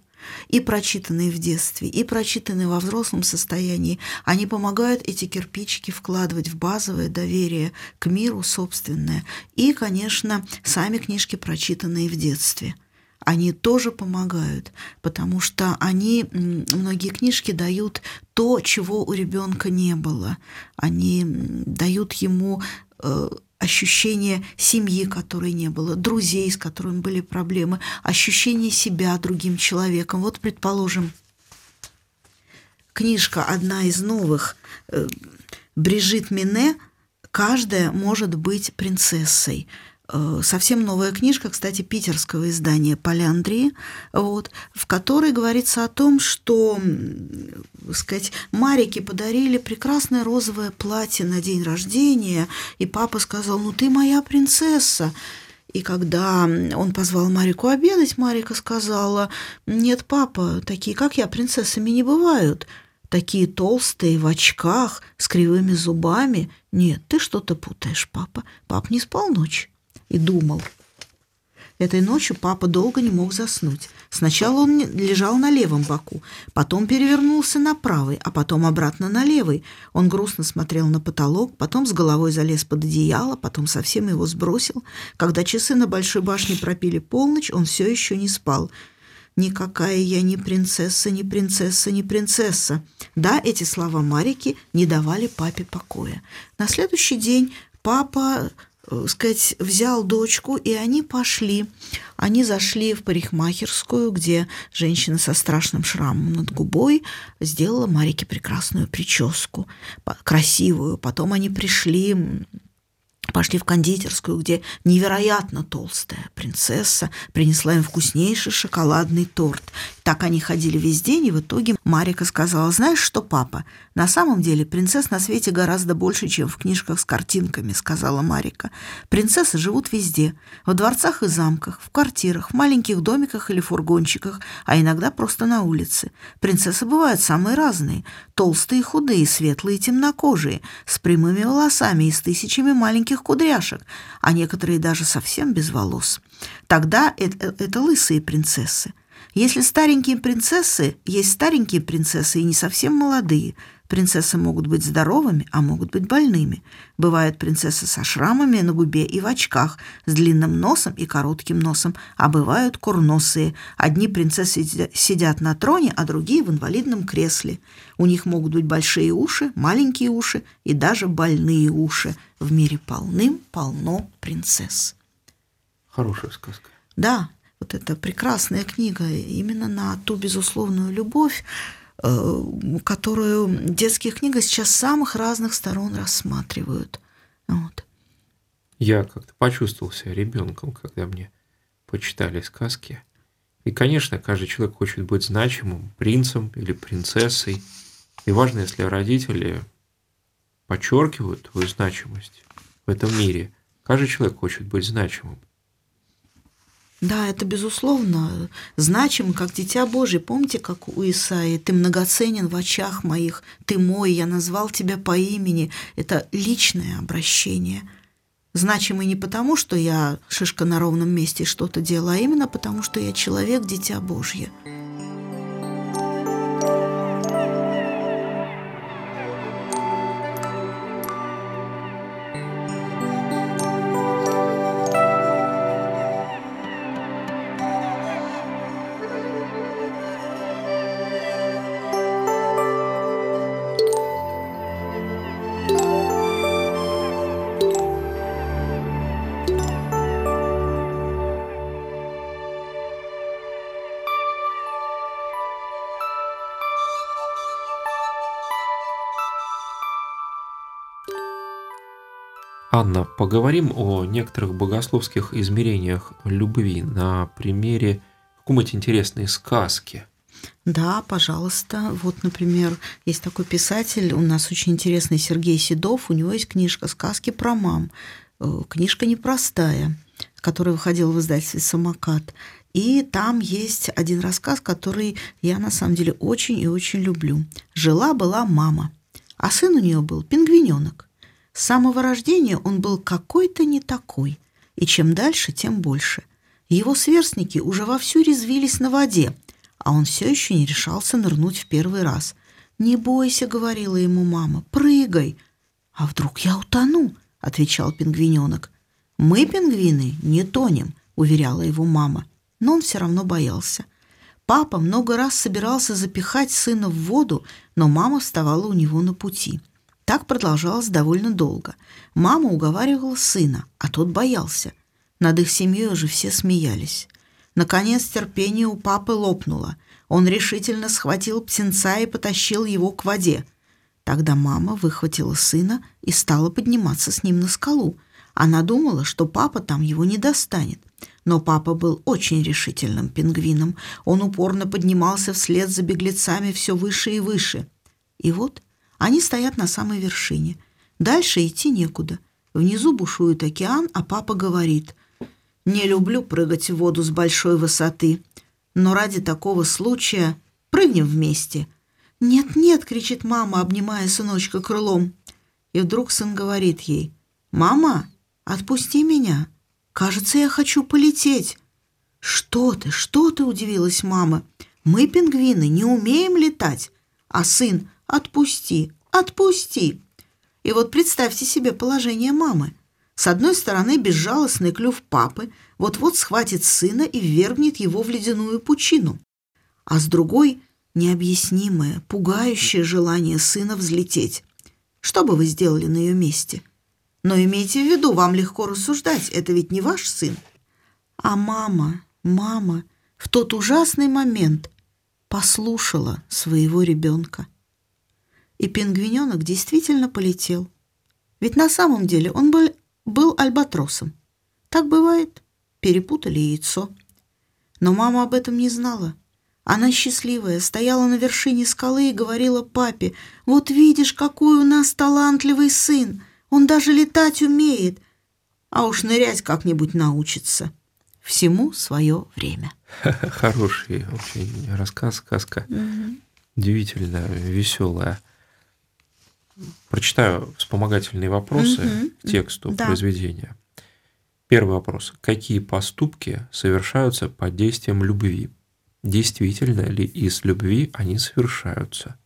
и прочитанные в детстве, и прочитанные во взрослом состоянии, они помогают эти кирпичики вкладывать в базовое доверие к миру собственное. И, конечно, сами книжки, прочитанные в детстве – они тоже помогают, потому что они, многие книжки дают то, чего у ребенка не было. Они дают ему э, ощущение семьи, которой не было, друзей, с которыми были проблемы, ощущение себя другим человеком. Вот, предположим, книжка одна из новых э, Брижит Мине «Каждая может быть принцессой». Э, совсем новая книжка, кстати, питерского издания «Поляндрии», вот, в которой говорится о том, что, сказать, Марике подарили прекрасное розовое платье на день рождения, и папа сказал, ну ты моя принцесса. И когда он позвал Марику обедать, Марика сказала, нет, папа, такие, как я, принцессами не бывают. Такие толстые, в очках, с кривыми зубами. Нет, ты что-то путаешь, папа. Пап не спал ночь и думал. Этой ночью папа долго не мог заснуть. Сначала он лежал на левом боку, потом перевернулся на правый, а потом обратно на левый. Он грустно смотрел на потолок, потом с головой залез под одеяло, потом совсем его сбросил. Когда часы на большой башне пропили полночь, он все еще не спал. «Никакая я не принцесса, не принцесса, не принцесса». Да, эти слова Марики не давали папе покоя. На следующий день папа сказать, взял дочку, и они пошли. Они зашли в парикмахерскую, где женщина со страшным шрамом над губой сделала Марике прекрасную прическу, красивую. Потом они пришли Пошли в кондитерскую, где невероятно толстая принцесса принесла им вкуснейший шоколадный торт. Так они ходили весь день, и в итоге Марика сказала, «Знаешь что, папа, на самом деле принцесс на свете гораздо больше, чем в книжках с картинками», — сказала Марика. «Принцессы живут везде, в дворцах и замках, в квартирах, в маленьких домиках или фургончиках, а иногда просто на улице. Принцессы бывают самые разные, толстые, худые, светлые, темнокожие, с прямыми волосами и с тысячами маленьких кудряшек, а некоторые даже совсем без волос. Тогда это, это лысые принцессы. Если старенькие принцессы, есть старенькие принцессы и не совсем молодые, Принцессы могут быть здоровыми, а могут быть больными. Бывают принцессы со шрамами на губе и в очках, с длинным носом и коротким носом, а бывают курносые. Одни принцессы сидят на троне, а другие в инвалидном кресле. У них могут быть большие уши, маленькие уши и даже больные уши. В мире полным-полно принцесс. Хорошая сказка. Да, вот эта прекрасная книга именно на ту безусловную любовь, Э, которую детские книги сейчас с самых разных сторон рассматривают. Вот. Я как-то почувствовал себя ребенком, когда мне почитали сказки. И, конечно, каждый человек хочет быть значимым принцем или принцессой. И важно, если родители подчеркивают твою значимость в этом мире. Каждый человек хочет быть значимым. Да, это безусловно значимо, как дитя Божие. Помните, как у Исаии «Ты многоценен в очах моих, ты мой, я назвал тебя по имени». Это личное обращение. Значимый не потому, что я шишка на ровном месте что-то делаю, а именно потому, что я человек, дитя Божье. Анна, поговорим о некоторых богословских измерениях любви на примере какой-нибудь интересной сказки. Да, пожалуйста. Вот, например, есть такой писатель, у нас очень интересный Сергей Седов, у него есть книжка «Сказки про мам». Э, книжка непростая, которая выходила в издательстве «Самокат». И там есть один рассказ, который я на самом деле очень и очень люблю. Жила-была мама, а сын у нее был пингвиненок. С самого рождения он был какой-то не такой, и чем дальше, тем больше. Его сверстники уже вовсю резвились на воде, а он все еще не решался нырнуть в первый раз. «Не бойся», — говорила ему мама, — «прыгай». «А вдруг я утону?» — отвечал пингвиненок. «Мы, пингвины, не тонем», — уверяла его мама, но он все равно боялся. Папа много раз собирался запихать сына в воду, но мама вставала у него на пути — так продолжалось довольно долго. Мама уговаривала сына, а тот боялся. Над их семьей уже все смеялись. Наконец терпение у папы лопнуло. Он решительно схватил птенца и потащил его к воде. Тогда мама выхватила сына и стала подниматься с ним на скалу. Она думала, что папа там его не достанет. Но папа был очень решительным пингвином. Он упорно поднимался вслед за беглецами все выше и выше. И вот они стоят на самой вершине. Дальше идти некуда. Внизу бушует океан, а папа говорит, «Не люблю прыгать в воду с большой высоты, но ради такого случая прыгнем вместе». «Нет-нет!» — кричит мама, обнимая сыночка крылом. И вдруг сын говорит ей, «Мама, отпусти меня. Кажется, я хочу полететь». «Что ты, что ты?» — удивилась мама. «Мы, пингвины, не умеем летать». А сын, Отпусти, отпусти. И вот представьте себе положение мамы. С одной стороны безжалостный клюв папы вот-вот схватит сына и ввергнет его в ледяную пучину. А с другой — необъяснимое, пугающее желание сына взлететь. Что бы вы сделали на ее месте? Но имейте в виду, вам легко рассуждать, это ведь не ваш сын. А мама, мама в тот ужасный момент послушала своего ребенка. И пингвиненок действительно полетел. Ведь на самом деле он был, был альбатросом. Так бывает. Перепутали яйцо. Но мама об этом не знала. Она счастливая, стояла на вершине скалы и говорила папе, «Вот видишь, какой у нас талантливый сын! Он даже летать умеет, а уж нырять как-нибудь научится. Всему свое время». [laughs] Хороший очень рассказ, сказка. Удивительно веселая. Прочитаю вспомогательные вопросы угу. к тексту да. произведения. Первый вопрос. Какие поступки совершаются под действием любви? Действительно ли из любви они совершаются?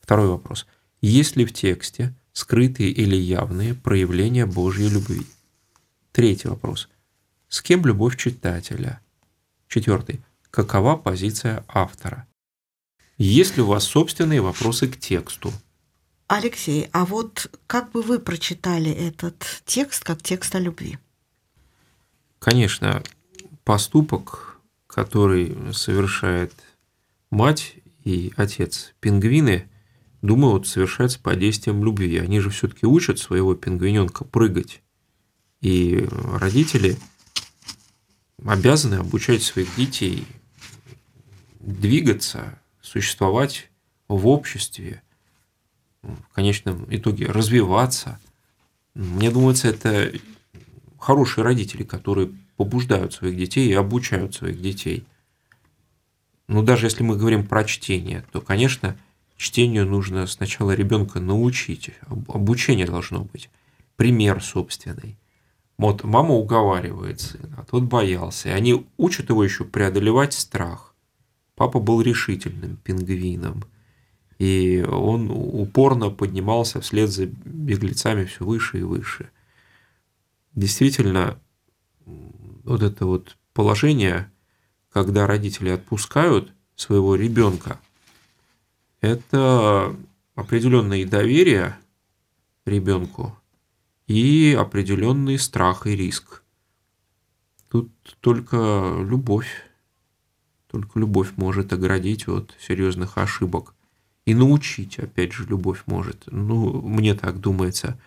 Второй вопрос. Есть ли в тексте скрытые или явные проявления Божьей любви? Третий вопрос. С кем любовь читателя? Четвертый. Какова позиция автора? Есть ли у вас собственные вопросы к тексту? Алексей, а вот как бы вы прочитали этот текст как текст о любви? Конечно, поступок, который совершает мать и отец пингвины, думаю, вот совершается под действием любви. Они же все-таки учат своего пингвиненка прыгать. И родители обязаны обучать своих детей двигаться, существовать в обществе, в конечном итоге развиваться. Мне думается, это хорошие родители, которые побуждают своих детей и обучают своих детей. Но даже если мы говорим про чтение, то, конечно, чтению нужно сначала ребенка научить. Обучение должно быть. Пример собственный. Вот мама уговаривает сына, а тот боялся. И они учат его еще преодолевать страх. Папа был решительным пингвином. И он упорно поднимался вслед за беглецами все выше и выше. Действительно, вот это вот положение, когда родители отпускают своего ребенка, это определенное доверие ребенку и определенный страх и риск. Тут только любовь, только любовь может оградить от серьезных ошибок. И научить, опять же, любовь может. Ну, мне так думается.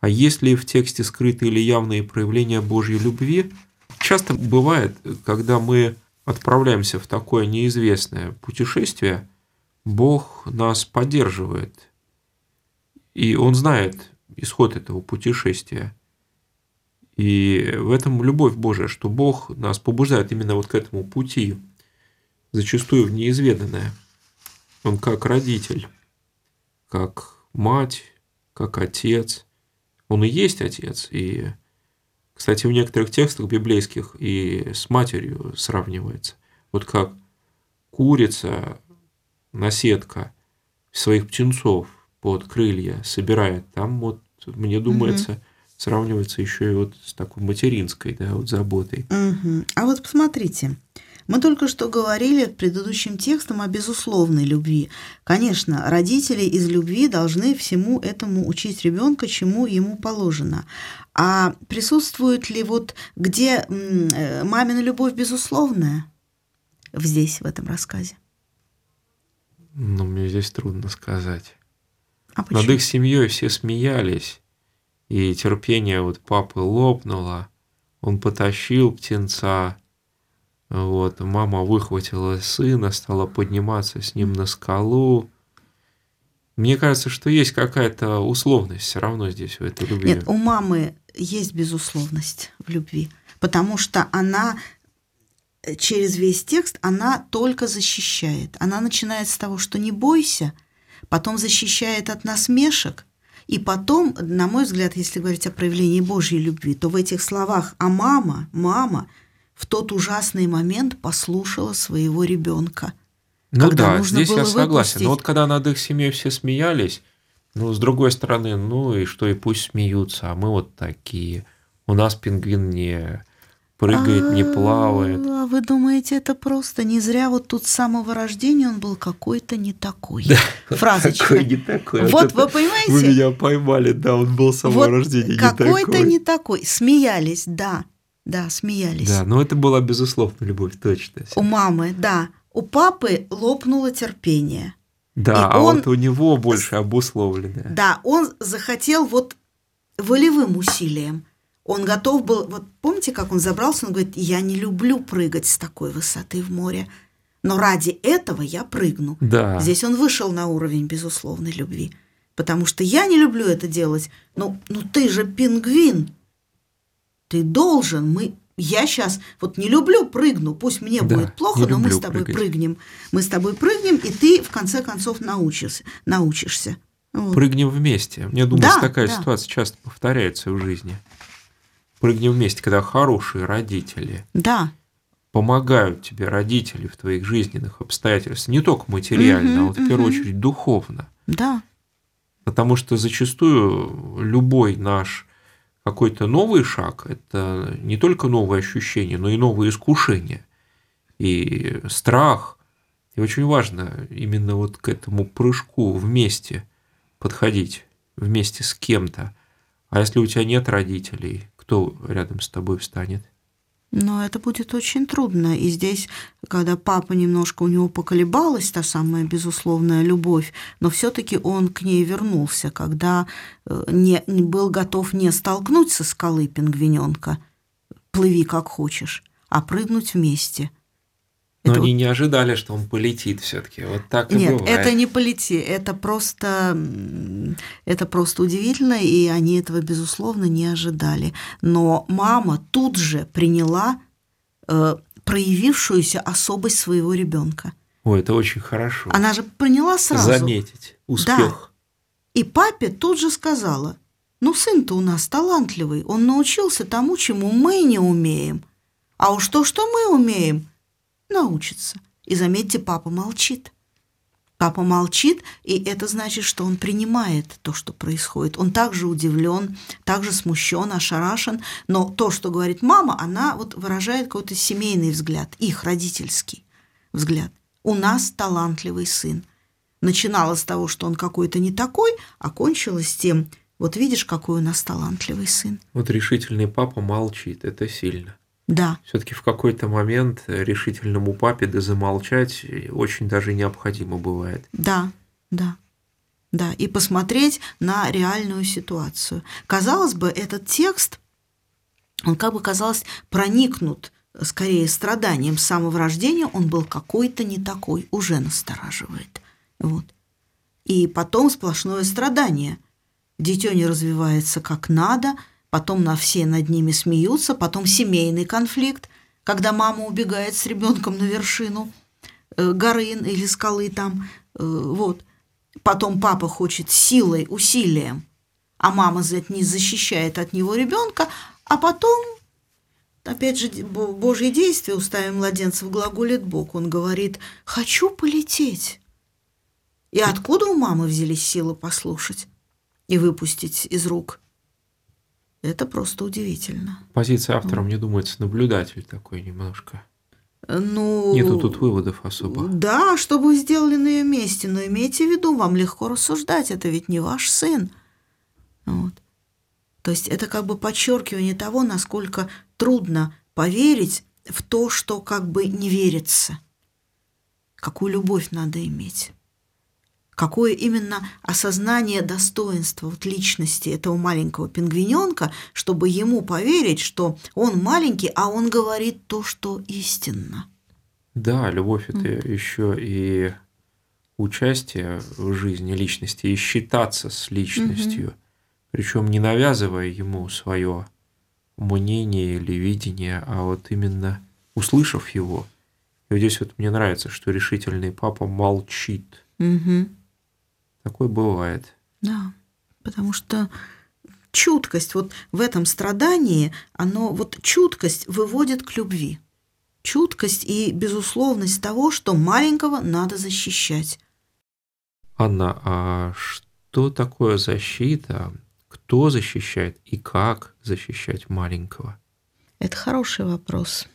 А если в тексте скрыты или явные проявления Божьей любви, часто бывает, когда мы отправляемся в такое неизвестное путешествие, Бог нас поддерживает. И Он знает исход этого путешествия. И в этом любовь Божия, что Бог нас побуждает именно вот к этому пути, зачастую в неизведанное. Он как родитель, как мать, как отец. Он и есть отец. И, кстати, в некоторых текстах библейских и с матерью сравнивается. Вот как курица, наседка своих птенцов под крылья собирает, там вот, мне думается, угу. сравнивается еще и вот с такой материнской, да, вот заботой. Угу. А вот посмотрите, мы только что говорили предыдущим текстом о безусловной любви. Конечно, родители из любви должны всему этому учить ребенка, чему ему положено. А присутствует ли вот где э, мамина любовь безусловная? Здесь, в этом рассказе. Ну, мне здесь трудно сказать. А Над их семьей все смеялись, и терпение вот папы лопнуло. Он потащил птенца, вот, мама выхватила сына, стала подниматься с ним на скалу. Мне кажется, что есть какая-то условность все равно здесь в этой любви. Нет, у мамы есть безусловность в любви, потому что она э, через весь текст, она только защищает. Она начинает с того, что не бойся, потом защищает от насмешек, и потом, на мой взгляд, если говорить о проявлении Божьей любви, то в этих словах «а мама», «мама» в тот ужасный момент послушала своего ребенка. Ну да, здесь я согласен. Но вот когда над их семьей все смеялись, ну, с другой стороны, ну и что, и пусть смеются, а мы вот такие. У нас пингвин не прыгает, не а, плавает. А вы думаете, это просто не зря вот тут с самого рождения он был какой-то не такой. [laughs] Фразочка. Какой не такой. Вот, вы понимаете? Вы меня поймали, да, он был с самого рождения не такой. Какой-то не такой. Смеялись, да. Да, смеялись. Да, но это была безусловно любовь, точно. У мамы, да. У папы лопнуло терпение. Да, и а он, вот у него больше обусловленное. Да, он захотел вот волевым усилием. Он готов был, вот помните, как он забрался, он говорит, я не люблю прыгать с такой высоты в море, но ради этого я прыгну. Да. Здесь он вышел на уровень безусловной любви, потому что я не люблю это делать. Ну, ну ты же пингвин, ты должен, мы я сейчас вот не люблю прыгну, пусть мне да, будет плохо, но мы с тобой прыгать. прыгнем. Мы с тобой прыгнем, и ты в конце концов научишься. научишься. Вот. Прыгнем вместе. Мне думается, да, такая да. ситуация часто повторяется в жизни. Прыгнем вместе, когда хорошие родители. Да. Помогают тебе родители в твоих жизненных обстоятельствах, не только материально, угу, а вот в угу. первую очередь духовно. Да. Потому что зачастую любой наш какой-то новый шаг – это не только новые ощущения, но и новые искушения. И страх. И очень важно именно вот к этому прыжку вместе подходить, вместе с кем-то. А если у тебя нет родителей, кто рядом с тобой встанет? Но это будет очень трудно. И здесь, когда папа немножко у него поколебалась, та самая безусловная любовь, но все-таки он к ней вернулся, когда э, не, был готов не столкнуть со скалы пингвиненка, плыви как хочешь, а прыгнуть вместе – но это они вот... не ожидали, что он полетит все-таки. Вот так и Нет, бывает. это не полети, это просто, это просто удивительно, и они этого, безусловно, не ожидали. Но мама тут же приняла э, проявившуюся особость своего ребенка. Ой, это очень хорошо. Она же приняла сразу. Заметить успех. Да. И папе тут же сказала, ну сын-то у нас талантливый, он научился тому, чему мы не умеем. А уж то, что мы умеем – научится. И заметьте, папа молчит. Папа молчит, и это значит, что он принимает то, что происходит. Он также удивлен, также смущен, ошарашен, но то, что говорит мама, она вот выражает какой-то семейный взгляд, их родительский взгляд. У нас талантливый сын. Начиналось с того, что он какой-то не такой, а кончилось тем, вот видишь, какой у нас талантливый сын. Вот решительный папа молчит, это сильно. Да. Все-таки в какой-то момент решительному папе да замолчать очень даже необходимо бывает. Да, да. Да, и посмотреть на реальную ситуацию. Казалось бы, этот текст, он как бы, казалось, проникнут скорее страданием с самого рождения, он был какой-то не такой, уже настораживает. Вот. И потом сплошное страдание. Дитё не развивается как надо – потом на все над ними смеются, потом семейный конфликт, когда мама убегает с ребенком на вершину э, горы или скалы там, э, вот. Потом папа хочет силой, усилием, а мама не защищает от него ребенка, а потом, опять же, Божье действие уставим младенцев глаголит Бог. Он говорит «хочу полететь». И откуда у мамы взялись силы послушать и выпустить из рук это просто удивительно. Позиция автора, мне думается, наблюдатель такой немножко. Ну, Нету тут выводов особо. Да, что бы вы сделали на ее месте, но имейте в виду, вам легко рассуждать, это ведь не ваш сын. Вот. То есть это как бы подчеркивание того, насколько трудно поверить в то, что как бы не верится. Какую любовь надо иметь какое именно осознание достоинства вот личности этого маленького пингвиненка, чтобы ему поверить, что он маленький, а он говорит то, что истинно. Да, любовь это mm. еще и участие в жизни личности и считаться с личностью, mm-hmm. причем не навязывая ему свое мнение или видение, а вот именно услышав его. И вот здесь вот мне нравится, что решительный папа молчит. Угу. Такое бывает. Да, потому что чуткость вот в этом страдании, оно вот чуткость выводит к любви. Чуткость и безусловность того, что маленького надо защищать. Анна, а что такое защита? Кто защищает и как защищать маленького? Это хороший вопрос.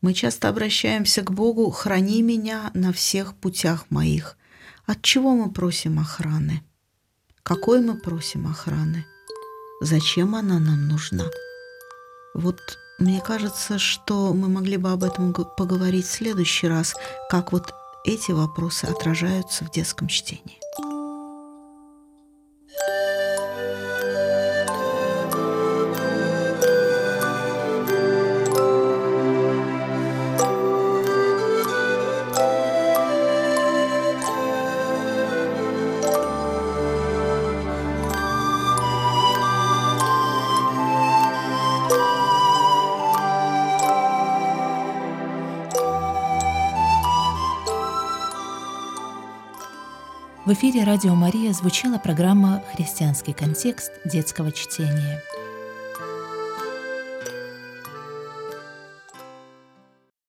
Мы часто обращаемся к Богу «Храни меня на всех путях моих». От чего мы просим охраны? Какой мы просим охраны? Зачем она нам нужна? Вот мне кажется, что мы могли бы об этом поговорить в следующий раз, как вот эти вопросы отражаются в детском чтении. В эфире «Радио Мария» звучала программа «Христианский контекст детского чтения».